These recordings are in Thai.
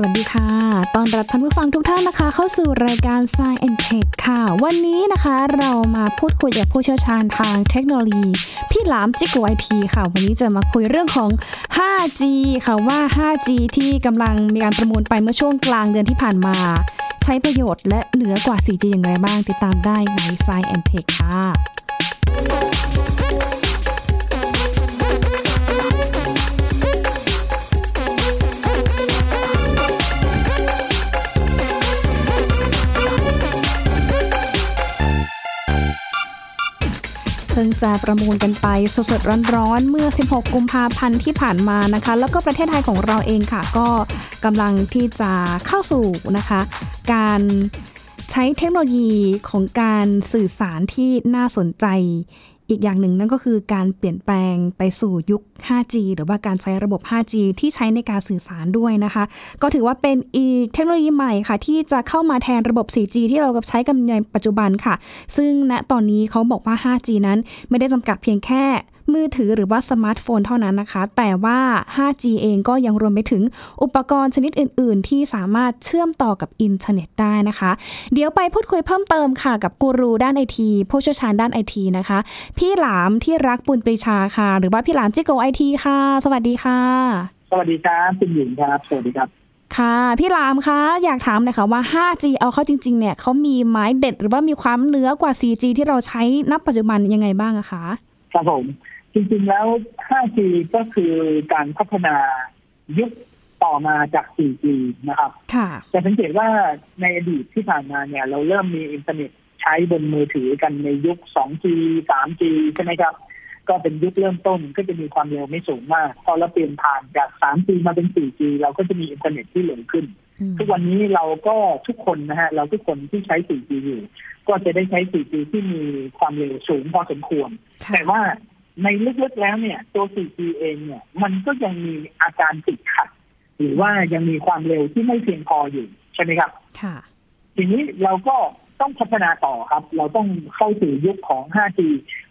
สวัสดีค่ะ ตอนรับท่านผู้ฟังทุกท่านนะคะ เข้าสู่รายการ Science and Tech ค่ะ วันนี้นะคะเรามาพูดคุยกับผู้เชี่ยวชาญทางเทคโนโลยี พี่หลามจิกไอทีค่ะ วันนี้จะมาคุยเรื่องของ 5G ค่ะว่า 5G ที่กำลังมีการประมูลไปเมื่อช่วงกลางเดือนที่ผ่านมา ใช้ประโยชน์และเหนือกว่า 4G อย่างไรบ้างติดตามได้ใน Science and Tech ค่ะ พิ่งจะประมูลกันไปสดๆร้อนๆเมื่อ 16 กุมภาพันธ์ที่ผ่านมานะคะ แล้วก็ประเทศไทยของเราเองค่ะ ก็กำลังที่จะเข้าสู่นะคะ การใช้เทคโนโลยีของการสื่อสารที่น่าสนใจ อีกอย่างหนึ่งนั่นก็คือการเปลี่ยนแปลงไปสู่ยุค 5G หรือว่าการใช้ระบบ 5G ที่ใช้ในการสื่อสารด้วยนะคะ ก็ถือว่าเป็นอีกเทคโนโลยีใหม่ค่ะ ที่จะเข้ามาแทนระบบ 4G ที่เราใช้กันในปัจจุบันค่ะ ซึ่งณตอนนี้เขาบอกว่า 5G นั้นไม่ได้จำกัดเพียงแค่ มือถือหรือว่าสมาร์ทโฟนเท่านั้นนะคะ แต่ว่า 5G เองก็ยังรวมไปถึงอุปกรณ์ชนิดอื่น ๆ ที่สามารถเชื่อมต่อกับอินเทอร์เน็ตได้นะคะ เดี๋ยวไปพูดคุยเพิ่มเติมค่ะกับกูรูด้านไอทีผู้เชี่ยวชาญด้านไอทีนะคะ พี่หลามที่รักปุณปรีชาค่ะ หรือว่าพี่หลามจิ๊กโก๋ไอทีค่ะ สวัสดีค่ะ สวัสดีครับคุณหญิงครับ สวัสดีครับค่ะ พี่หลามคะอยากถามหน่อยค่ะว่า 5G เอาเข้าจริง ๆ เนี่ยเขามีไม้เด็ดหรือว่ามีความเหนือกว่า 4G ที่เราใช้นับปัจจุบันยังไงบ้างอะคะ ครับผม จริงๆแล้ว 5G ก็คือการพัฒนายุคต่อมาจาก 4G นะครับค่ะจะสังเกตว่าในอดีตที่ผ่านมาเนี่ย เราเริ่มมีอินเทอร์เน็ตใช้บนมือถือกันในยุค 2G 3G ใช่ไหมครับ ก็เป็นยุคเริ่มต้นก็จะมีความเร็วไม่สูงมาก พอเราเปลี่ยนผ่านจาก 3G มาเป็น 4G เราก็จะมีอินเทอร์เน็ตที่เร็วขึ้น ทุกวันนี้เราก็ทุกคนนะฮะ เราทุกคนที่ใช้ 4G อยู่ ก็จะได้ใช้ 4G ที่มีความเร็วสูงพอสมควรค่ะแต่ว่า ในลึกๆแล้วเนี่ยตัว 4G เองเนี่ยมันก็ยังมีอาการติดขัด หรือว่ายังมีความเร็วที่ไม่เพียงพออยู่ใช่ไหมครับ ค่ะ ทีนี้เราก็ต้องพัฒนาต่อครับ เราต้องเข้าสู่ยุคของ 5G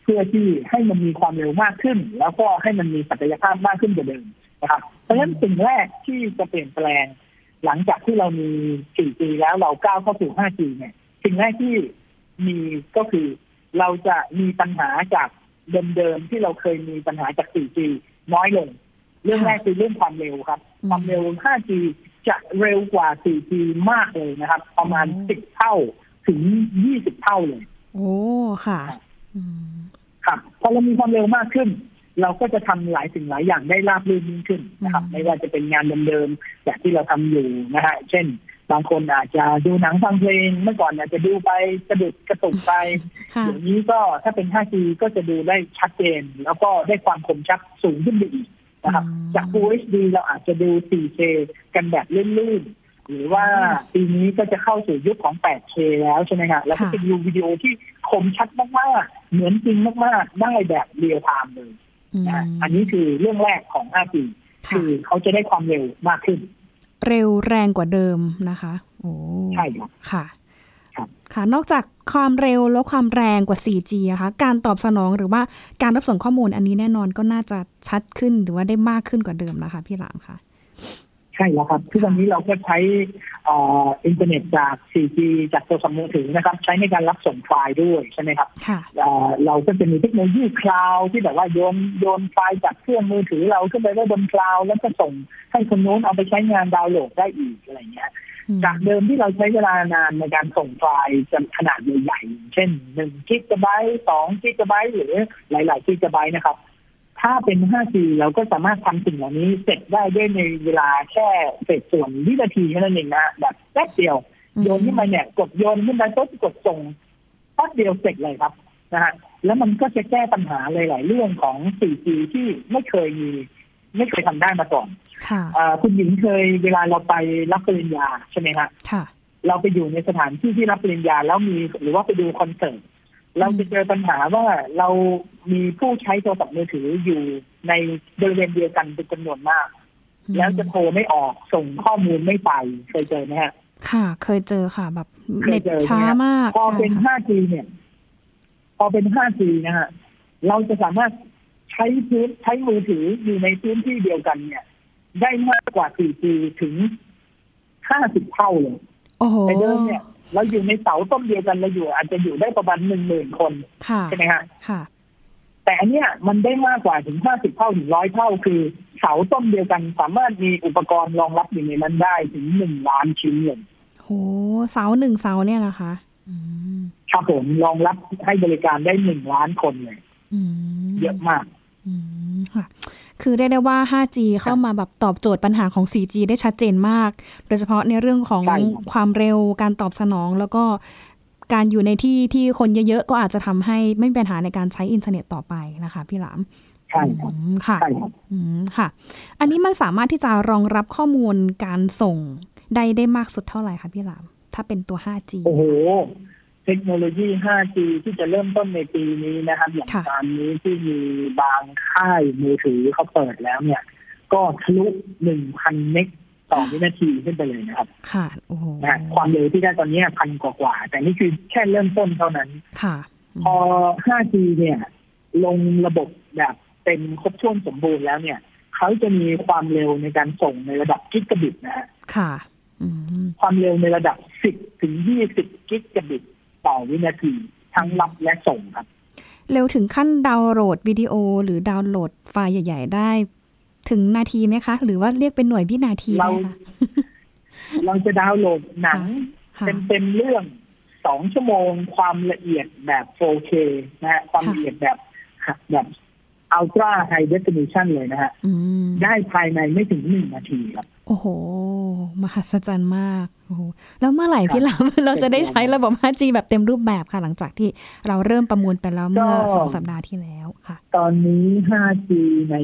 เพื่อที่ให้มันมีความเร็วมากขึ้น แล้วก็ให้มันมีศักยภาพมากขึ้นกว่าเดิมนะครับ เพราะฉะนั้นสิ่งแรกที่จะเปลี่ยนแปลง หลังจากที่เรามี 4G แล้วเราก้าวเข้าสู่ 5G เนี่ย สิ่งแรกที่มีก็คือเราจะมีปัญหาจาก เดิมๆที่เราเคยมีปัญหาจาก 4G น้อยลง เรื่องแรกคือเรื่องความเร็วครับอืมความเร็ว 5G จะเร็วกว่า 4G มากเลยนะครับ ประมาณอืม10 เท่าถึง 20 เท่าเลย โอ้ ค่ะอืมครับพอเรามีความเร็วมากขึ้น เราก็จะทำหลายสิ่งหลายอย่างได้ราบรื่นยิ่งขึ้นนะครับอืมไม่ว่าจะเป็นงานเดิมๆแบบที่เราทำอยู่นะฮะเช่น บางคนอาจจะดูหนังฟังเพลงเมื่อก่อนอาจจะดูไปกระดุดกระตุกไปค่ะเดี๋ยวนี้ก็ถ้าเป็น 5G ก็จะดูได้ชัดเจน แล้วก็ได้ความคมชัดสูงขึ้นไปอีกนะครับอืมจาก Full HD เราอาจจะดู 4K กันแบบลื่นๆ หรือว่าปีนี้ก็จะเข้าสู่ยุคของ 8K แล้วใช่ไหมครับแล้วก็จะดูวิดีโอที่คมชัดมากๆ เหมือนจริงมากๆ ได้แบบเรียลไทม์เลยอืมนะฮะอันนี้คือเรื่องแรกของ 5G ค่ะคือเขาจะได้ความเร็วมากขึ้น เร็วแรงกว่าเดิมนะคะ โอ้ใช่ครับค่ะครับค่ะ นอกจากความเร็วและความแรงกว่า 4G อะคะการตอบสนองหรือว่าการรับส่งข้อมูลอันนี้แน่นอนก็น่าจะชัดขึ้นหรือว่าได้มากขึ้นกว่าเดิมนะคะ พี่หลามค่ะ ใช่แล้วครับทุกวันนี้เราก็ใช้เอ่ออินเทอร์เน็ตจาก 4G จากโทรศัพท์มือถือนะครับ ใช้ในการรับส่งไฟล์ด้วยใช่ไหมครับค่ะเอ่อเราก็จะมีเทคโนโลยีคลาวด์ที่แบบว่าโยนโยนไฟล์จากเครื่องมือถือเราขึ้นไปไว้บนคลาวด์แล้วก็ส่งให้คนนู้นเอาไปใช้งานดาวน์โหลดได้อีกอะไรเงี้ยอืมจากเดิมที่เราใช้เวลานานในการส่งไฟล์จำขนาดใหญ่ๆเช่นหนึ่งกิกะไบต์สองกิกะไบต์หรือหลายๆกิกะไบต์นะครับ ถ้าเป็น 5G เราก็สามารถทำสิ่งเหล่านี้เสร็จได้ด้วยในเวลาแค่เศษส่วนวินาทีแค่นั้นเองนะแบบแป๊บเดียวอืมโยนขึ้นมาเนี่ยกดโยนขึ้นไปปุ๊บกดส่งแป๊บเดียวเสร็จเลยครับนะฮะแล้วมันก็จะแก้ปัญหาหลาย ๆ เรื่องของ 4G ที่ไม่เคยมี ไม่เคยทำได้มาก่อนค่ะอ่าคุณหญิงเคยเวลาเราไปรับปริญญาใช่ไหมฮะค่ะเราไปอยู่ในสถานที่ที่รับปริญญาแล้วมีหรือว่าไปดูคอนเสิร์ต เราจะเจอปัญหาว่าเรามีผู้ใช้โทรศัพท์มือถืออยู่ในบริเวณเดียวกันเป็นจำนวนมาก แล้วจะโทรไม่ออกส่งข้อมูลไม่ไปเคยเจอไหมฮะค่ะ เคยเจอค่ะ แบบเคเน็ยตเจอช้ามาก พอเป็นใช่ค่ะ 5G เนี่ย พอเป็น 5G นะฮะเราจะสามารถใช้พื้นใช้มือถืออยู่ในพื้นที่เดียวกันเนี่ย ได้มากกว่า 4G ถึงห้าสิบเท่าเลย โอ้โหแต่เดิมเนี่ย เราอยู่ในเสาต้นเดียวกันเราอยู่ อาจจะอยู่ได้ประมาณหนึ่งหมื่นคนค่ะใช่ไหมฮะค่ะแต่อันเนี้ยมันได้มากกว่าถึงห้าสิบเท่าถึงร้อยเท่า คือเสาต้นเดียวกัน สามารถมีอุปกรณ์รองรับอยู่ในนั้นได้ถึงหนึ่งล้านชิ้นเลยโหเสาหนึ่งเสาเนี่ยนะคะอืมครับผมรองรับให้บริการได้หนึ่งล้านคนเลยอืมเยอะมากอืมค่ะ คือเรียกได้ว่า 5G เข้ามาแบบตอบโจทย์ปัญหาของ 4G ได้ชัดเจนมาก โดยเฉพาะในเรื่องของใช่ครับความเร็วการตอบสนอง แล้วก็การอยู่ในที่ที่คนเยอะๆ ก็อาจจะทำให้ไม่มีปัญหาในการใช้อินเทอร์เน็ตต่อไปนะคะพี่หลามใช่ครับอืมค่ะใช่ครับอืมค่ะ อันนี้มันสามารถที่จะรองรับข้อมูลการส่งได้ได้มากสุดเท่าไหร่คะพี่หลาม ถ้าเป็นตัว 5G โอ้โห เทคโนโลยี 5G ที่จะเริ่มต้นในปีนี้นะครับ อย่างค่ะตอนนี้ที่มีบางค่ายมือถือเขาเปิดแล้วเนี่ย ก็ทะลุหนึ่งพันเมกต่อวินาทีขึ้นไปเลยนะครับ ค่ะ โอ้โหนะฮะความเร็วที่ได้ตอนนี้พันกว่าๆ แต่นี่คือแค่เริ่มต้นเท่านั้น ค่ะ พอ 5G เนี่ย ลงระบบแบบเต็มครบถ้วนสมบูรณ์แล้วเนี่ย เขาจะมีความเร็วในการส่งในระดับกิกะบิตนะฮะ ค่ะอืมความเร็วในระดับ 10 ถึง 20 กิกะบิต ต่อวินาทีทั้งรับและส่งครับ เร็วถึงขั้นดาวน์โหลดวิดีโอ หรือดาวน์โหลดไฟล์ใหญ่ ๆ ได้ ถึงนาทีไหมคะ หรือว่าเรียกเป็นหน่วยวินาทีเราได้คะเราจะดาวน์โหลดหนังค่ะเป็นเป็นเรื่อง2ชั่วโมงความละเอียดแบบ 4K นะฮะความค่ะละเอียดแบบแบบ Ultra High Definition เลยนะฮะอืมได้ภายในไม่ถึง1นาทีครับ โอ้โห มหัศจรรย์มากโอ้โหแล้วเมื่อไหร่พี่หลามเราจะได้ใช้ระบบ 5G แบบเต็มรูปแบบค่ะ หลังจากที่เราเริ่มประมูลไปแล้วเมื่อก็สองสัปดาห์ที่แล้วค่ะ ตอนนี้ 5G ใน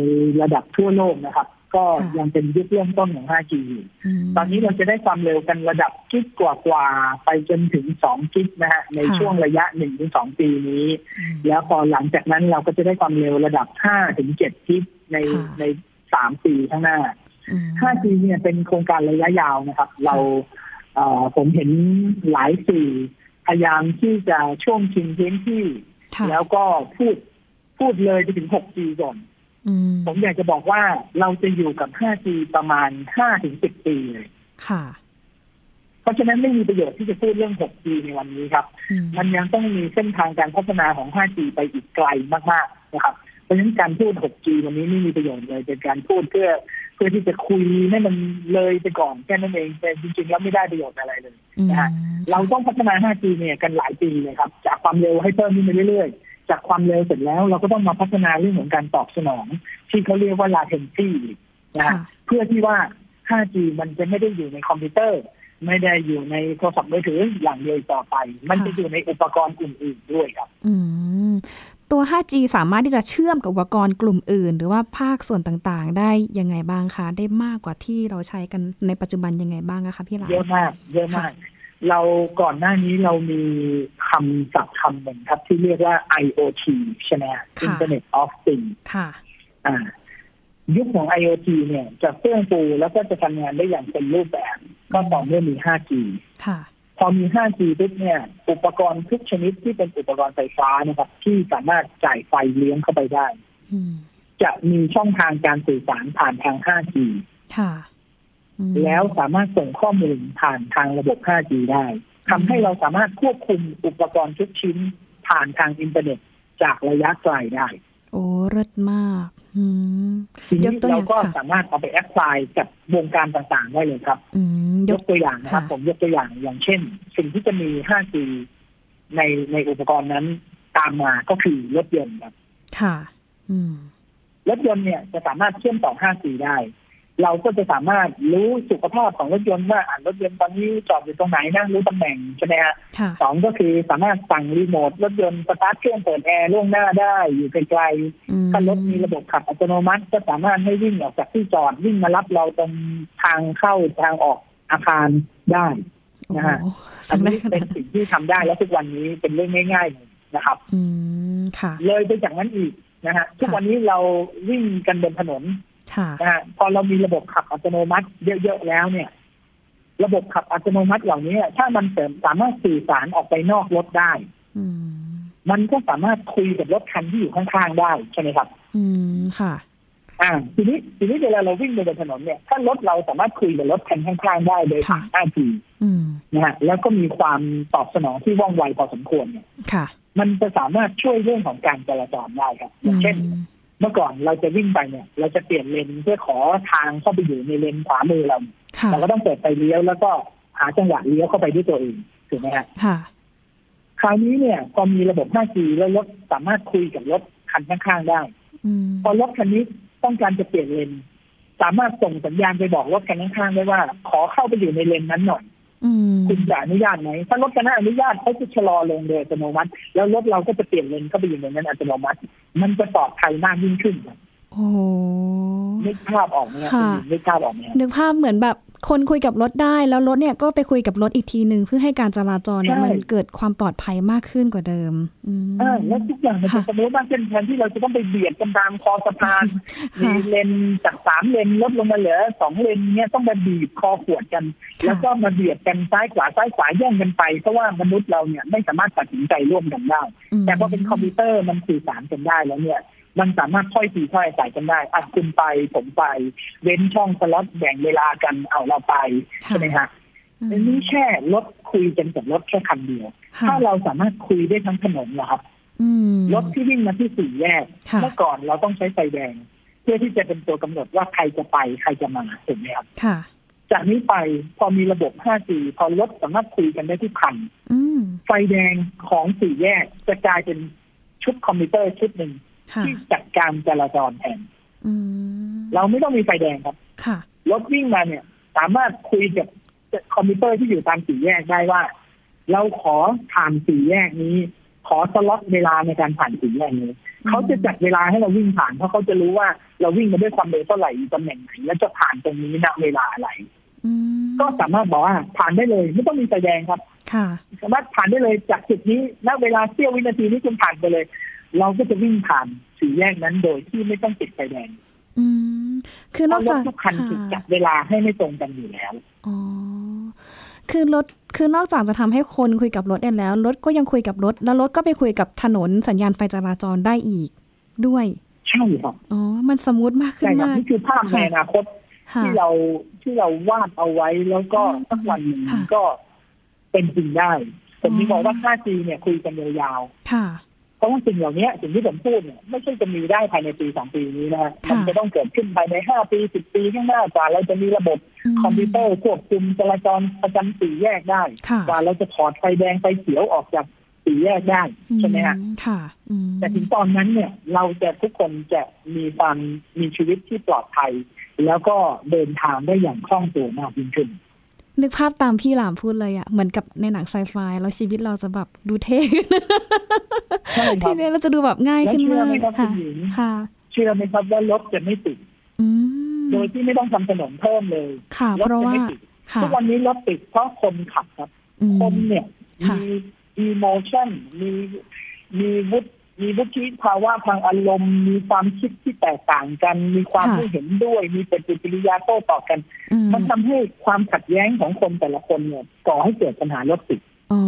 ระดับทั่วโลกนะครับ ก็ค่ะยังเป็นยุคเริ่มต้นของ 5G อยู่มตอนนี้เราจะได้ความเร็วกันระดับกิกกว่าๆไปจนถึง 2 กิกนะฮะในค่ะช่วงระยะ 1-2 ปีนี้อืมแล้วพอหลังจากนั้นเราก็จะได้ความเร็วระดับ 5-7 กิกในค่ะใน3ปีข้างหน้าอืม 5G เนี่ยเป็นโครงการระยะยาวนะครับ เราเอ่อผมเห็นหลายสื่อพยายามที่จะช่วงชิงพื้นที่ค่ะแล้วก็พูดพูดเลยไปถึง 6G ก่อนอืมผมอยากจะบอกว่าเราจะอยู่กับ 5G ประมาณ 5-10 ปีเลยค่ะ เพราะฉะนั้นไม่มีประโยชน์ที่จะพูดเรื่อง 6G ในวันนี้ครับอืมมันยังต้องมีเส้นทางการพัฒนาของ 5G ไปอีกไกลมาก ๆ นะครับ เพราะฉะนั้นการพูด 6G วันนี้ไม่มีประโยชน์เลย เป็นการพูดเพื่อเพื่อที่จะคุยให้มันเลยไปก่อนแค่นั้นเองแต่จริงๆแล้วไม่ได้ประโยชน์อะไรเลยนะฮะเราต้องพัฒนา 5G เนี่ยกันหลายปีเลยครับ จากความเร็วให้เพิ่มขึ้นไปเรื่อยๆ จากความเร็วเสร็จแล้วเราก็ต้องมาพัฒนาเรื่องของการตอบสนอง ที่เขาเรียกว่า latency นะฮะค่ะเพื่อที่ว่า 5G มันจะไม่ได้อยู่ในคอมพิวเตอร์ ไม่ได้อยู่ในโทรศัพท์มือถืออย่างเดียวอีกต่อไป มันจะอยู่ในอุปกรณ์อื่นๆด้วยครับ อืม ตัว 5G สามารถที่จะเชื่อมกับอุปกรณ์กลุ่มอื่น หรือว่าภาคส่วนต่างๆ ได้ยังไงบ้างคะ ได้มากกว่าที่เราใช้กันในปัจจุบันยังไงบ้างอะคะพี่หลามเยอะมาก เยอะมาก เราก่อนหน้านี้เรามีคำศัพท์คำหนึ่งครับ ที่เรียกว่า IoT ใช่ไหมฮะค่ะ Internet of Things ค่ะ อ่า ยุคของ IoT เนี่ย จะเฟื่องฟูแล้วก็จะทำงานได้อย่างเป็นรูปแบบ ก็ต่อเมื่อมี 5G ค่ะ พอมี 5G ปุ๊บเนี่ย อุปกรณ์ทุกชนิดที่เป็นอุปกรณ์ไฟฟ้านะครับ ที่สามารถจ่ายไฟเลี้ยงเข้าไปได้อืมจะมีช่องทางการสื่อสารผ่านทาง 5G ค่ะอืมแล้วสามารถส่งข้อมูลผ่านทางระบบ 5G ได้ทำให้เราสามารถควบคุมอุปกรณ์ทุกชิ้นผ่านทางอินเทอร์เน็ตจากระยะไกลได้ โอ้เลิศมากอืมทียนี้กตัวอเราย่างก็ค่ะสามารถเอาไป apply กับวงการต่างๆ ได้เลยครับอืมยยกกตัวอย่างนะครับค่ะผมยกตัวอย่างอย่างเช่น สิ่งที่จะมี 5G ในในอุปกรณ์นั้นตามมาก็คือรถยนต์ครับ ค่ะอืมรถยนต์เนี่ยจะสามารถเชื่อมต่อ 5G ได้ เราก็จะสามารถรู้สุขภาพของรถยนต์ว่าอ่ารถยนต์ตอนนี้จอดอยู่ตรงไหนนะรู้ตำแหน่งใช่ไหมฮะค่ะสองก็คือสามารถสั่งรีโมทรถยนต์สตาร์ทเครื่องเปิดแอร์ล่วงหน้าได้อยู่ไกลอืมๆถ้ารถมีระบบขับอัตโนมัติ ก็สามารถให้วิ่งออกจากที่จอดวิ่งมารับเราตรงทางเข้าทางออกอาคารได้นะฮะโอ้อัสั่นงได้นี้ขนาเป็ดนสิ่งที่ทำได้แล้วทุกวันนี้เป็นเรื่องง่ายๆเลยนะครับ อืมค่ะ เลยไปจากนั้นอีกนะฮะทุกวันนี้เราวิ่งกันบนถนนค่ะ นะฮะพอเรามีระบบขับอัตโนมัติเยอะๆแล้วเนี่ย ระบบขับอัตโนมัติเหล่านี้ถ้ามันเสริมสามารถสื่อสารออกไปนอกรถได้อืมมันก็สามารถคุยกับรถคันที่อยู่ข้างๆได้ใช่ไหมครับ อืมค่ะ อ่า ทีนี้ทีนี้เวลาเราวิ่งบนถนนเนี่ย ถ้ารถเราสามารถคุยกับรถคันข้างๆได้โดยผ่าน 5G อืมนะฮะแล้วก็มีความตอบสนองที่ว่องไวพอสมควรเนี่ย ค่ะ มันจะสามารถช่วยเรื่องของการจราจรได้ครับอย่างเช่นอื มเมื่อก่อนเราจะวิ่งไปเนี่ย เราจะเปลี่ยนเลนเพื่อขอทางเข้าไปอยู่ในเลนขวามือเราค่ะเราก็ต้องเปิดไฟเลี้ยวแล้วก็หาจังหวะเลี้ยวเข้าไปด้วยตัวเองถูกไหมฮะค่ะคราวนี้เนี่ยพอมีระบบ 5G แล้วรถสามารถคุยกับรถคันข้างๆได้อืมพอรถคันนี้ต้องการจะเปลี่ยนเลน สามารถส่งสัญญาณไปบอกรถคันข้างๆได้ว่า ขอเข้าไปอยู่ในเลนนั้นหน่อยอืม คุณจะอนุญาตไหมถ้ารถคันนั้นอนุญาตเขาจะชะลอลงโดยอัตโนมัติ แล้วรถเราก็จะเปลี่ยนเลนเข้าไปอยู่ในนั้นอัตโนมัติ มันจะปลอดภัยมากยิ่งขึ้นครับโอ้โหนึกภาพออกไหมครับค่ะคุณหญิงนึกภาพออกไหมครับนึกภาพเหมือนแบบ คนคุยกับรถได้แล้วรถเนี่ยก็ไปคุยกับรถอีกทีหนึ่งเพื่อให้การจราจรเนี่ยใช่มันเกิดความปลอดภัยมากขึ้นกว่าเดิมอืมอ่าแล้วทุกอย่างมันจะค่ะ smooth มากขึ้นแทนที่เราจะต้องไปเบียดกันตามคอสะพานมีค่ะเลนจากสามเลนลดลงมาเหลือสองเลนเนี่ยต้องมาบีบคอขวดกันค่ะแล้วก็มาเบียดกันซ้ายขวาซ้ายขวาแย่งกันไปเพราะว่ามนุษย์เราเนี่ยไม่สามารถตัดสินใจร่วมกันได้แต่พอเป็นคอมพิวเตอร์มันสื่อสารกันได้แล้วเนี่ย มันสามารถค่อยทีค่อยอาศัยกันได้อะคุณไปผมไป เว้นช่องสล็อตแบ่งเวลากันเอาเราไปค่ะใช่ไหมฮะอืมอันนี้แค่รถคุยกันกับรถแค่คันเดียวค่ะถ้าเราสามารถคุยได้ทั้งถนนนะครับอืมรถที่วิ่งมาที่สี่แยกค่ะเมื่อก่อนเราต้องใช้ไฟแดง เพื่อที่จะเป็นตัวกำหนดว่าใครจะไปใครจะมาถูกไหมครับค่ะจากนี้ไปพอมีระบบ 5G พอรถสามารถคุยกันได้ทุกคันอืมไฟแดงของสี่แยกจะกลายเป็นชุดคอมพิวเตอร์ชุดหนึ่งค่ะ ที่จัดการจราจรแทนอืมเราไม่ต้องมีไฟแดงครับค่ะรถวิ่งมาเนี่ย สามารถคุยกับคอมพิวเตอร์ที่อยู่ตามสี่แยกได้ว่า เราขอผ่านสี่แยกนี้ ขอสล็อตเวลาในการผ่านสี่แยกนี้อืมเขาจะจัดเวลาให้เราวิ่งผ่านเพราะเขาจะรู้ว่าเราวิ่งมาด้วยความเร็วเท่าไหร่อยู่ตำแหน่งไหนและจะผ่านตรงนี้ณเวลาอะไรอืมก็สามารถบอกว่าผ่านได้เลย ไม่ต้องมีไฟแดงครับค่ะสามารถผ่านได้เลยจากจุดนี้ณเวลาเสี้ยววินาทีนี้คุณผ่านไปเลย เราก็จะวิ่งผ่านสี่แยกนั้นโดยที่ไม่ต้องติดไฟแดงอืมคือนเพอกราะรจาถกทุกคันถูกจัค่ะดเวลาให้ไม่ตรงกันอยู่แล้วอ๋อคือรถคือนอกจากจะทำให้คนคุยกับรถได้แล้วรถก็ยังคุยกับรถ แล้วรถก็ไปคุยกับถนนสัญญาณไฟจราจรได้อีกด้วยใช่ครับอ๋อมันสมูทมากขึ้นใช่ครับมากนี่คือภาพในอนาคตค่ะที่เราที่เราวาดเอาไว้แล้วก็อืมสักวันหนึ่งค่ะก็เป็นจริงได้ผมอ๋อมีบอกว่า 5G เนี่ยคุยกันยาวๆค่ะเพ ราะว่าสิ่งเหล่านี้สิ่งที่ผมพูดเนี่ยไม่ใช่จะมีได้ภายในปีสองปีนี้นะฮะค่ะมันจะต้องเกิดขึ้นภายในห้าปีสิบปีข้างหน้ากว่าเราจะมีระบบคอมพิวเตอร์ควบคุมจราจรประจำสี่แยกได้ค่ะกว่าเราจะถอดไฟแดงไฟเขียวออกจากสี่แยกได้ใช่ไหมฮะอืค่ะอืมแต่ถึงตอนนั้นเนี่ย เราจะทุกคนจะมีความมีชีวิตที่ปลอดภัย แล้วก็เดินทางได้อย่างคล่องตัวมากยิ่งขึ้น นึกภาพตามพี่หลามพูดเลยอะเหมือนกับในหนังไซไฟแล้วชีวิตเราจะแบบดูเท่ใช่ครัทีบนี้เราจะดูแบบง่ายขึ้นแล้วเชื่มาอกไหมครับค่ะคุณหญิงค่ะเชื่อไหมครับว่ารถจะไม่ติดอืมโดยที่ไม่ต้องทำถนนเพิ่มเลยค่ะรถเพราะจะว่าไม่ติดค่ะทุกวันนี้รถติดเพราะคนขับครับอืมคนเนี่ยค่ะมีอีโมชันมีมีวุฒิ มีวุฒิภาวะทางอารมณ์ มีความคิดที่แตกต่างกัน มีความไม่เห็นด้วย มีปฏิกิริยาโต้ตอบกันอืมมันทำให้ความขัดแย้งของคนแต่ละคนเนี่ยก่อให้เกิดปัญหารถติดอ๋อ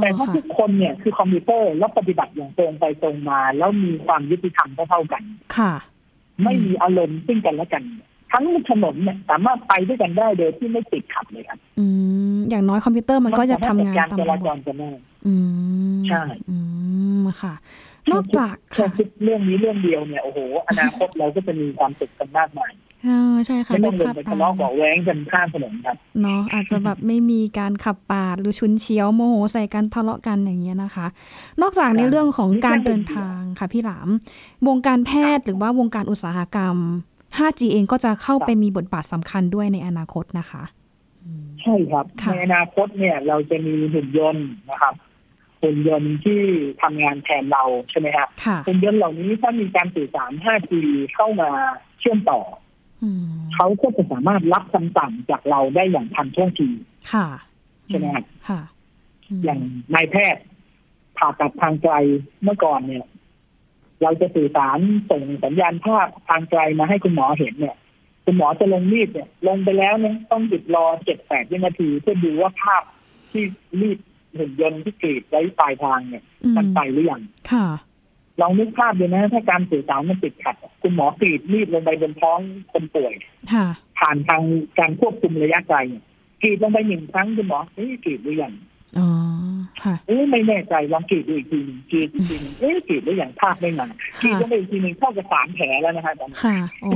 แต่ถ้าค่ะทุกคนเนี่ยคือคอมพิวเตอร์แล้วปฏิบัติอย่างตรงไปตรงมา แล้วมีความยุติธรรมเท่าๆกัน ค่ะ ไม่มีอารมณ์ซึ่งกันและกัน ทั้งถนนเนี่ยสามารถไปด้วยกันได้โดยที่ไม่ติดขัดเลยครับ อืมอย่างน้อยคอมพิวเตอร์มันก็จะทำงานการตามจระราบจบรกันได้ อืมใช่ อืมค่ะ นอกจากแค่ค่ะคิดเรื่องนี้เรื่องเดียวเนี่ยโอ้โหอนาคตเราก็จะมีความสุขกันมากมายเออใช่ค่ะไม่นึต้อกงลงภาพไปตาทะเลาะมเบาะแว้งกันข้ามถนนครับเนาะอาจจะแบบไม่มีการขับปาดหรือชุนเฉียวโมโหใส่กันทะเลาะกันอย่างเงี้ยนะคะ นอกจากในเรื่องของการเดินทางค่ะพี่หลาม วงการแพทย์หรือว่าวงการอุตสาหกรรม 5G เองก็จะเข้าไปมีบทบาทสำคัญด้วยในอนาคตนะคะ ใช่ครับค่ะในอนาคตเนี่ยเราจะมีหุ่นยนต์นะครับ หุ่นยนต์ที่ทำงานแทนเราใช่ไหมครับค่ะหุ่นยนต์เหล่านี้ถ้ามีการสื่อสาร 5G เข้ามาเชื่อมต่ออืมเขาก็จะสามารถรับคำสั่งจากเราได้อย่างทันท่วงทีค่ะใช่ไหมครับค่ะมอย่างนายแพทย์ผ่าตัดทางไกลเมื่อก่อนเนี่ย เราจะสื่อสารส่งสัญญาณภาพทางไกลมาให้คุณหมอเห็นเนี่ย คุณหมอจะลงมีดเนี่ย ลงไปแล้วเนี่ยต้องหยุดรอเจ็ดแปดวินาทีเพื่อดูว่าภาพที่มีด หุ่นยนต์ที่กรีดไว้ปลายทางเนี่ยอืมมันไปหรือยังค่ะลองนึกภาพดูนะ ถ้าการสื่อสารมันติดขัด คุณหมอกรีดมีดลงไปบนท้องคนป่วยค่ะผ่านทางการควบคุมระยะไกลเนี่ยกรีดลงไปหนึ่งครั้งคุณหมอเอ๊ะกรีดหรือยังอ๋อค่ะเอ๊ะไม่แน่ใจลองกรีดดูอีกทีหนึงกรีดอีกทีหนึงเอ๊ะกรีดหรือยังภาพไม่มากรีดลงไปอีกทีหนึงเท่ากับสามแผลแล้วนะคะตอนนี้ค่ะโอ้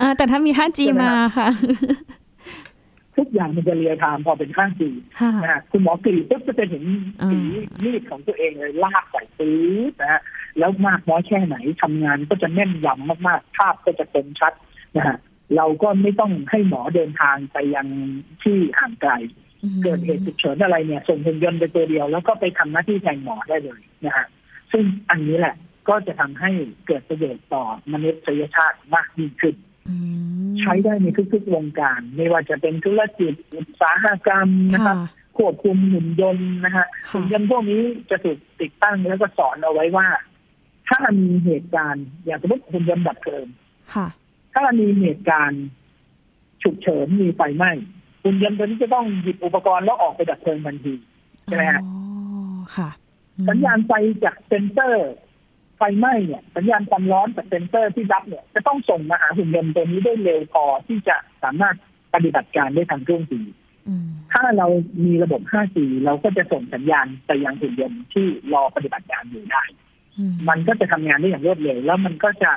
อ่าแต่ถ้ามี 5G มาค่ะ ทุกอย่างมันจะเรียลไทม์พอเป็นข้างจีค่ะนะฮะคุณหมอกรีดปุ๊บก็จะเห็นอืมสีมีดของตัวเองเลยลากใส่ปื๊ดนะฮะแล้วมากน้อยแค่ไหนทำงานก็จะแม่นยำมากๆ ภาพก็จะคมชัดนะฮะเราก็ไม่ต้องให้หมอเดินทางไปยังที่ห่างไกลอืมเกิดเหตุฉุกเฉินอะไรเนี่ยส่งหุ่นยนต์ไปตัวเดียว แล้วก็ไปทำหน้าที่แทนหมอได้เลยนะฮะซึ่งอันนี้แหละก็จะทำให้เกิดประโยชน์ต่อมนุษยชาติมากยิ่งขึ้นอืม ใช้ได้ในทุกๆวงการ ไม่ว่าจะเป็นธุรกิจอุตสาหกรรมนะคค่ะรับควบคุมหุ่นยนต์นะฮะค่ะหุ่นยนต์พวกนี้จะถูกติดตั้งแล้วก็สอนเอาไว้ว่า ถ้ามีเหตุการณ์ อย่างสมมติหุ่นยนต์ดับเพลิงค่ะถ้ามีเหตุการณ์ฉุกเฉินมีไฟไหม้หุ่นยนต์ตัวนี้จะต้องหยิบอุปกรณ์แล้วออกไปดับเพลิงทันทีใช่ไหมฮะอ๋อค่ะอืมสัญญาณไฟจากเซ็นเซอร์ ไฟไหม้เนี่ยสัญญาณความร้อนจากเซ็นเซอร์ที่รับเนี่ยจะต้องส่งมาหาหุ่นยนต์ตัวนี้ได้เร็วพอที่จะสามารถปฏิบัติการได้ทันท่วงทีอืมถ้าเรามีระบบ 5G เราก็จะส่งสัญญาณไปยังหุ่นยนต์ที่รอปฏิบัติการอยู่ได้อืมมันก็จะทำงานได้อย่างรวดเร็ว แล้วมันก็จะ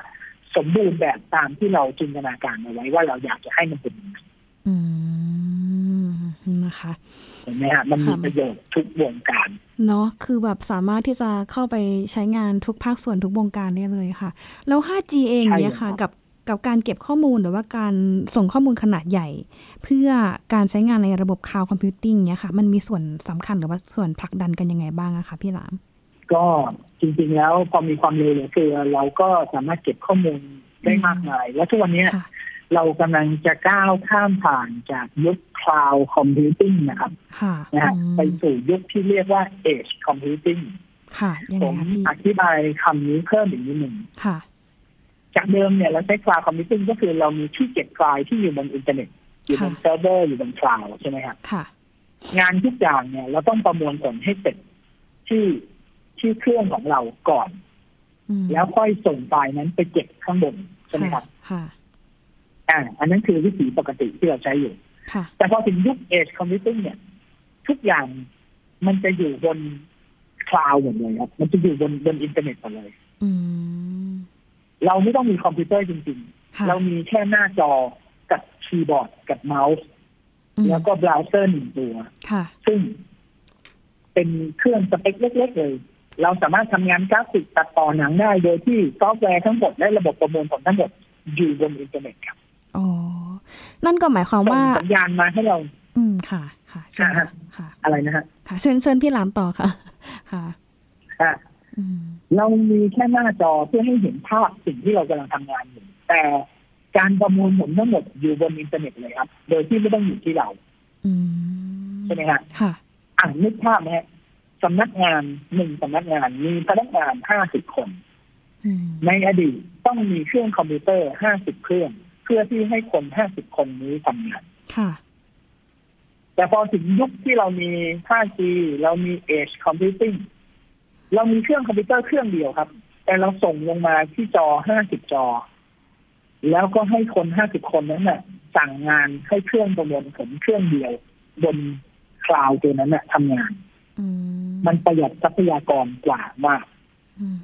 สมบูรณ์แบบตามที่เราจินตนาการเอาไว้ว่าเราอยากจะให้มันเป็นยังไงอืม นะคะเห็นไหมฮะมันมีค่ะประโยชน์ทุกวงการเนาะคือแบบสามารถที่จะเข้าไปใช้งานทุกภาคส่วนทุกวงการได้เลยค่ะ แล้ว 5G เองใช่เนี่ยค่ะเลยครับกับกับการเก็บข้อมูลหรือว่าการส่งข้อมูลขนาดใหญ่ เพื่อการใช้งานในระบบ cloud computing เนี่ยค่ะ มันมีส่วนสำคัญหรือว่าส่วนผลักดันกันยังไงบ้างอะคะพี่หลาม ก็จริงๆแล้วพอมีความเร็วเหลือเฟือเราก็สามารถเก็บข้อมูลได้มากมาย และทุกวันเนี้ยค่ะ เรากำลังจะก้าวข้ามผ่านจากยุค cloud computing นะครับค่ะนะฮะอืมไปสู่ยุคที่เรียกว่า edge computing ค่ะยังไงมคะพี่ผมอธิบายคำนี้เพิ่มอีกนิดหนึ่งค่ะจากเดิมเนี่ยเราใช้ cloud computing ก็คือเรามีที่เก็บไฟล์ที่อยู่บนอินเทอร์เน็ต อยู่บนค่ะเซิร์ฟเวอร์อยู่บน cloud ใช่ไหมครับค่ะงานทุกอย่างเนี่ย เราต้องประมวลผลให้เสร็จที่ที่เครื่องของเราก่อนอืมแล้วค่อยส่งไฟล์นั้นไปเก็บข้างบนใช่ไหมครับค่ะ อ่าอันนั้นคือวิธีปกติที่เราใช้อยู่ค่ะแต่พอถึงยุค edge computing เนี่ย ทุกอย่างมันจะอยู่บน cloud หมดเลยครับ มันจะอยู่บนบนอินเทอร์เน็ตหมดเลยอืมเราไม่ต้องมีคอมพิวเตอร์จริงค่ะๆเรามีแค่หน้าจอกับคีย์บอร์ดกับเมาส์อืมแล้วก็เบราว์เซอร์หนึ่งตัวค่ะซึ่งเป็นเครื่องสเปคเล็ก ๆ เลย เราสามารถทำงานกราฟิกตัดต่อหนังได้ โดยที่ซอฟต์แวร์ทั้งหมดและระบบประมวลผลทั้งหมดอยู่บนอินเทอร์เน็ตครับอ๋อ นั่นก็หมายความว่าส่งสัญญาณมาให้เรา อืมค่ะ ค่ะเชิญค่ะค่ะ อะไรนะฮะค่ะเชิญเชิญพี่หลามต่อค่ะ ค่ะอะอืมเรามีแค่หน้าจอเพื่อให้เห็นภาพสิ่งที่เรากำลังทำงานอยู่แต่การประมวลผลทั้งหมดอยู่บนอินเทอร์เน็ตเลยครับ โดยที่ไม่ต้องอยู่ที่เราอืมใช่ไหมฮะค่ะอ่านนึกภาพนะฮะสำนักงานหนึ่งสำนักงานมีพนักงานห้าสิบคนอืมในอดีตต้องมีเครื่องคอมพิวเตอร์ห้าสิบเครื่อง เพื่อที่ให้คนห้าสิบคนนี้ทำงานค่ะ แต่พอถึงยุคที่เรามี 5G เรามี Edge Computing เรามีเครื่องคอมพิวเตอร์เครื่องเดียวครับ แต่เราส่งลงมาที่จอ 50 จอ แล้วก็ให้คน 50 คนนั้นน่ะสั่งงานให้เครื่องประมวลผลเครื่องเดียว บน cloud ตัวนั้นน่ะทำงานอืมมันประหยัดทรัพยากรกว่ามากอืม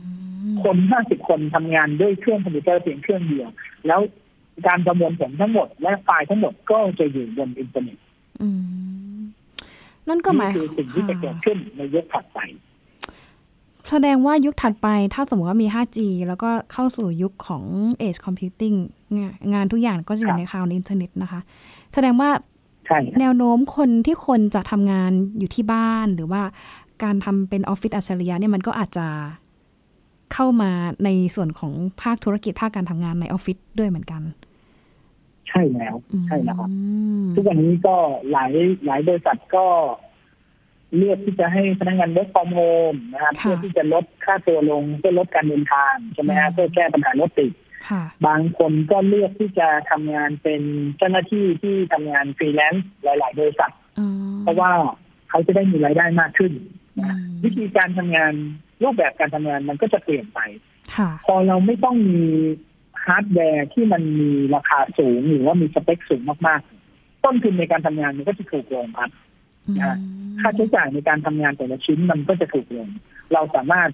คน50คนทำงานด้วยเครื่องคอมพิวเตอร์เพียงเครื่องเดียว แล้ว การประมวลผลทั้งหมด และไฟล์ทั้งหมดก็จะอยู่บนอินเทอร์เน็ตอืมนั่นก็หมายนี่คือสิ่งที่จะเกิดขึ้นในยุคถัดไป แสดงว่ายุคถัดไปถ้าสมมติว่ามี 5G แล้วก็เข้าสู่ยุคของ Edge Computing เนี่ยงานทุกอย่างก็จะครัยู่ใน cloud อินเทอร์เน็ตนะคะ แสดงว่าใช่ครับแนวโน้มคนที่คนจะทำงานอยู่ที่บ้านหรือว่าการทำเป็นออฟฟิศอัจฉริยะเนี่ยมันก็อาจจะ เข้ามาในส่วนของภาคธุรกิจภาคการทำงานในออฟฟิศด้วยเหมือนกัน ใช่แล้วอืมใช่แล้วครับอืมทุกวันนี้ก็หลายหลายบริษัทก็เลือกที่จะให้พนักงาน work from home นะครับค่ะเพื่อที่จะลดค่าตัวลงเพื่อลดการเดินทางใช่ไหมฮะอืมเพื่อแก้ปัญหารถติดค่ะบางคนก็เลือกที่จะทำงานเป็นเจ้าหน้าที่ที่ทำงานฟรีแลนซ์หลาย ๆ บริษัทอ๋อเพราะว่าเขาจะได้มีรายได้มากขึ้นนะอืมวิธีการทำงาน รูปแบบการทำงานมันก็จะเปลี่ยนไปค่ะพอเราไม่ต้องมีฮาร์ดแวร์ที่มันมีราคาสูงหรือว่ามีสเปคสูงมากๆ ต้นทุนในการทำงานมันก็จะถูกลงครับอืมค่าใช้จ่ายในการทำงานแต่ละชิ้นมันก็จะถูกลง เราสามารถ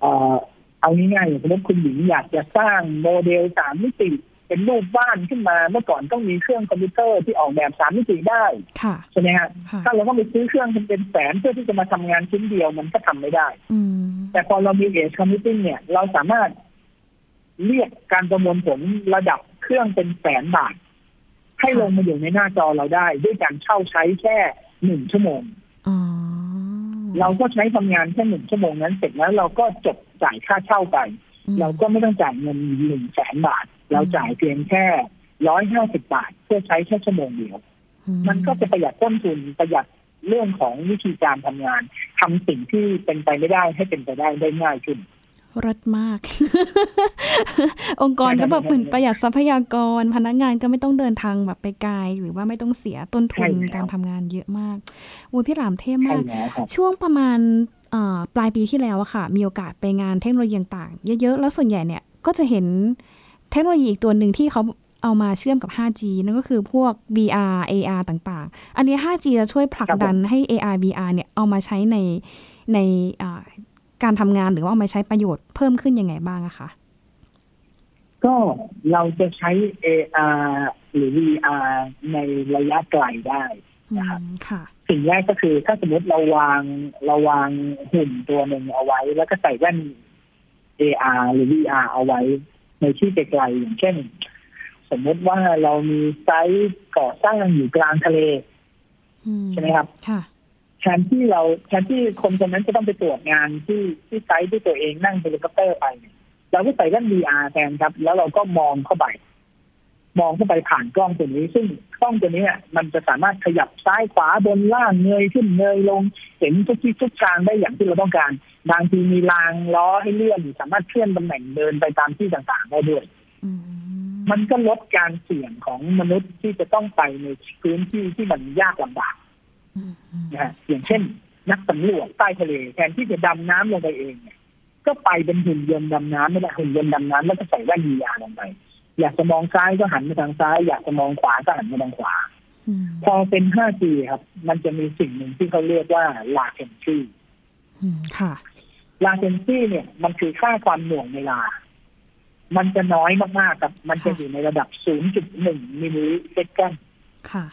เอ่อเอาง่ายๆอย่างสมมติคุณหญิงอยากจะสร้างโมเดลสามมิติ เป็นรูปบ้านขึ้นมา เมื่อก่อนต้องมีเครื่องคอมพิวเตอร์ที่ออกแบบสามมิติได้ค่ะใช่ไหมฮะค่ะถ้าเราต้องไปซื้อเครื่องเป็นแสนเพื่อที่จะมาทำงานชิ้นเดียวมันก็ทำไม่ได้อืมแต่พอเรามี edge computing เนี่ย เราสามารถเรียกการประมวลผลระดับเครื่องเป็นแสนบาท ให้ลงมาอยู่ในหน้าจอเราได้ ด้วยการเช่าใช้แค่หนึ่งชั่วโมงอ๋อเราก็ใช้ทำงานแค่หนึ่งชั่วโมงนั้นเสร็จแล้วเราก็จบจ่ายค่าเช่าไปอืมเราก็ไม่ต้องจ่ายเงินหนึ่งแสนบาท เราจ่ายเพียงแค่ร้อยห้าสิบาท เพื่อใช้แค่ชั่วโมงเดียวอืมันก็จะประหยัดต้นทุนประหยัดเรื่องของวิธีการทำงานทำสิ่งที่เป็นไปไม่ได้ให้เป็นไปได้ได้ง่ายขึ้นรสมาก องค์กรก็แบบเหมือนประหยัดทรัพยากร พนักงานก็ไม่ต้องเดินทางแบบไปไกลหรือว่าไม่ต้องเสียต้นทุนใช่แล้วการทำงานเยอะมากอุ้ยพี่หลามเท่ใช่มากแล้วครับช่วงประมาณเอ่อปลายปีที่แล้วอะค่ะ มีโอกาสไปงานเทคโนโลยีต่างๆ เยอะๆ แล้วส่วนใหญ่เนี่ยก็จะเห็น เทคโนโลยีอีกตัวหนึ่งที่เขาเอามาเชื่อมกับ 5G นั่นก็คือพวก VR AR ต่างๆ อันนี้ 5G จะช่วยผลักดันให้ AR VR เนี่ยเอามาใช้ในในอ่าการทำงานหรือว่าเอามาใช้ประโยชน์เพิ่มขึ้นยังไงบ้างอะคะก็เราจะใช้ AR หรือ VR ในระยะไกลได้นะครับอืมค่ะสิ่งแรกก็คือถ้าสมมติเราวางเราวางหุ่นตัวหนึ่งเอาไว้ แล้วก็ใส่แว่น AR หรือ VR เอาไว้ ในที่ไกลๆอย่างเช่น สมมติว่าเรามีไซต์ก่อสร้างอยู่กลางทะเลอืใช่ไหมครับค่ะแทนที่เราแทนที่คนคนนั้นจะต้องไปตรวจงานที่ที่ไซต์ที่ตัวเองนั่งเฮลิคอปเตอร์ไปเนี่ยเราก็ใส่แว่น VR แทนครับ แล้วเราก็มองเข้าไป มองเข้าไปผ่านกล้องตัวนี้ ซึ่งกล้องตัวนี้เนี่ยมันจะสามารถขยับซ้ายขวาบนล่างเงยขึ้นเงยลง เห็นทุกที่ทุกทางได้อย่างที่เราต้องการบางทีมีรางล้อให้เลื่อนสามารถเคลื่อนตำแหน่งเดินไปตามที่ต่างๆได้ด้วยอืมมันก็ลดการเสี่ยงของมนุษย์ที่จะต้องไปในพื้นที่ที่มันยากลำบากอืมอืมนะฮะอย่างเช่น นักสำรวจใต้ทะเลแทนที่จะดำน้ำลงไปเองเนี่ยก็ไปเป็นหุ่นยนต์ดำน้ำไม่ได้หุ่นยนต์ดำน้ำแล้วก็ใส่แว่นวีอาลงไป อยากจะมองซ้ายก็หันไปทางซ้าย อยากจะมองขวาก็หันไปทางขวาอืมพอเป็น 5G ครับ มันจะมีสิ่งหนึ่งที่เขาเรียกว่า latency อืม ค่ะ latency เนี่ย มันคือค่าความหน่วงเวลา มันจะน้อยมากๆครับ มันจะค่ะอยู่ในระดับ 0.1 มิลลิเซคันค่ะ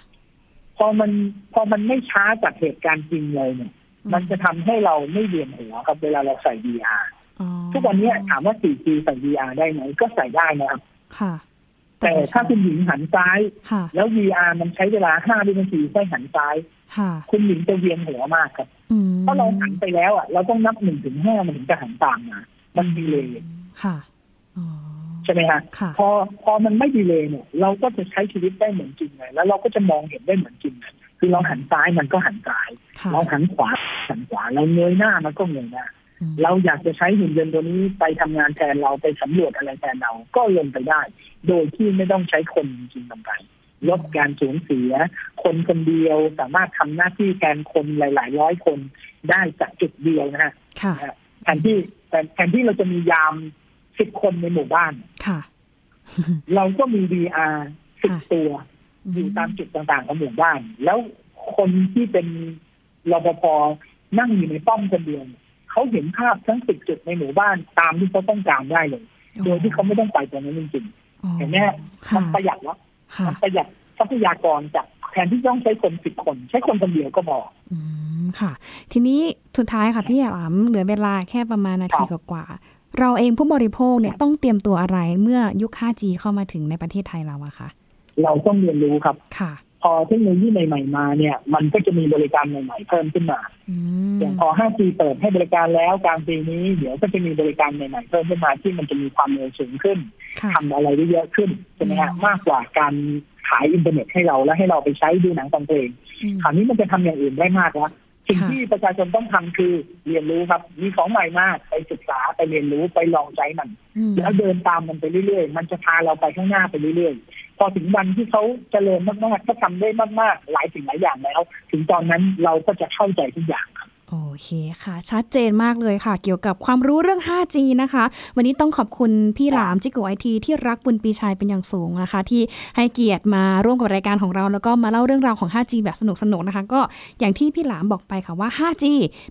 พอมันพอมันไม่ช้าจากเหตุการณ์จริงเลยเนี่ย มันจะทำให้เราไม่เวียนหัวครับเวลาเราใส่ VR อ๋อทุกวันนี้ถามว่า 4G ใส่ VR ได้ไหม ก็ใส่ได้นะครับ ค่ะ แต่ถ้าคุณหญิงหันซ้ายค่ะแล้ว VR มันใช้เวลา 5 วินาทีให้หันซ้ายค่ะคุณหญิงจะเวียนหัวมากครับ อืมเพราะเราหันไปแล้วอะเราต้องนับหนึ่งถึงห้ามันถึงจะหันตามมามันดีเลยค่ะอ๋อใช่ไหมฮะค่ะพอพอมันไม่ดีเลยเนี่ย เราก็จะใช้ชีวิตได้เหมือนจริงเลยแล้วเราก็จะมองเห็นได้เหมือนจริงเลยคือเราหันซ้ายมันก็หันซ้ายค่ะเราหันขวาหันขวาเราเงยหน้ามันก็เงยหน้าอืมเราอยากจะใช้หุ่นยนต์ตัวนี้ไปทำงานแทนเราไปสำรวจอะไรแทนเราก็ลงไปได้ โดยที่ไม่ต้องใช้คนจริงๆลงไป ลดการสูญเสีย คนคนเดียวสามารถทำหน้าที่แทนคนหลาย ๆ ร้อยคนได้จากจุดเดียวนะฮะค่ะแทนที่แทนแทนที่เราจะมียามสิบคนในหมู่บ้านค่ะ เราก็มี VR สิบค่ะตัวอยู่ตามจุดต่างๆของหมู่บ้าน แล้วคนที่เป็นรปภนั่งอยู่ในป้อมคนเดียวเนี่ยเขาเห็นภาพทั้งสิบจุดในหมู่บ้านตามที่เขาต้องการได้เลย โดยที่เขาไม่ต้องไปตรงนั้นจริงอ๋อๆเห็นไหมฮะค่ะมันประหยัดแล้วค่ะ มันประหยัดทรัพยากรจากแทนที่ต้องใช้คนสิบคน ใช้คนคนเดียวก็พออืมค่ะ ทีนี้สุดท้ายค่ะพี่หลามเหลือเวลาแค่ประมาณนาทีครับกว่าๆเราเองผู้บริโภคเนี่ยต้องเตรียมตัวอะไรเมื่อยุค 5G เข้ามาถึงในประเทศไทยเราอะคะเราต้องเรียนรู้ครับ ค่ะพ อเทคโนโลยีใหม่ๆมาเนี่ย มันก็จะมีบริการใหม่ๆเพิ่มขึ้นมาอืมอย่างพอ 5G เปิดให้บริการแล้วกลางปีนี้ เดี๋ยวก็จะมีบริการใหม่ๆเพิ่มขึ้นมาที่มันจะมีความเร็วสูงขึ้นค่ะทำอะไรได้เยอะขึ้นใช่ไหมฮะอืมมากกว่าการขายอินเทอร์เน็ตให้เราแล้วให้เราไปใช้ดูหนังฟังเพลงอืมคราวนี้มันจะทำอย่างอื่นได้มากแล้วสิ่งค่ะที่ประชาชนต้องทำคือเรียนรู้ครับ มีของใหม่มากไปศึกษาไปเรียนรู้ไปลองใช้มันอืมแล้วเดินตามมันไปเรื่อยๆ มันจะพาเราไปข้างหน้าไปเรื่อยๆ พอถึงวันที่เขาเจริญมากๆก็ทำได้มากๆ หลายสิ่งหลายอย่างแล้ว ถึงตอนนั้นเราก็จะเข้าใจทุกอย่างโอ โอเคค่ะ ชัดเจนมากเลยค่ะ เกี่ยวกับความรู้เรื่อง 5G นะคะ วันนี้ต้องขอบคุณพี่หลามจิโกไอทีที่รักบุญปีชัยเป็นอย่างสูงนะคะ ที่ให้เกียรติมาร่วมกับรายการของเรา แล้วก็มาเล่าเรื่องราวของ 5G แบบสนุกๆนะคะ ก็อย่างที่พี่หลามบอกไปค่ะว่า 5G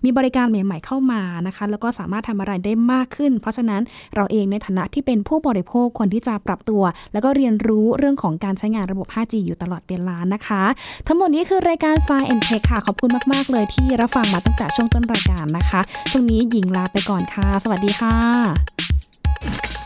มีบริการใหม่ๆเข้ามานะคะ แล้วก็สามารถทำอะไรได้มากขึ้น เพราะฉะนั้นเราเองในฐานะที่เป็นผู้บริโภคควรที่จะปรับตัว แล้วก็เรียนรู้เรื่องของการใช้งานระบบ 5G อยู่ตลอดเวลานะคะ ทั้งหมดนี้คือรายการ Science and Tech ค่ะขอบคุณมากๆเลยที่รับฟังมาตั้งแต่ช่วงต้นรายการนะคะช่วงนี้หญิงลาไปก่อนค่ะ สวัสดีค่ะ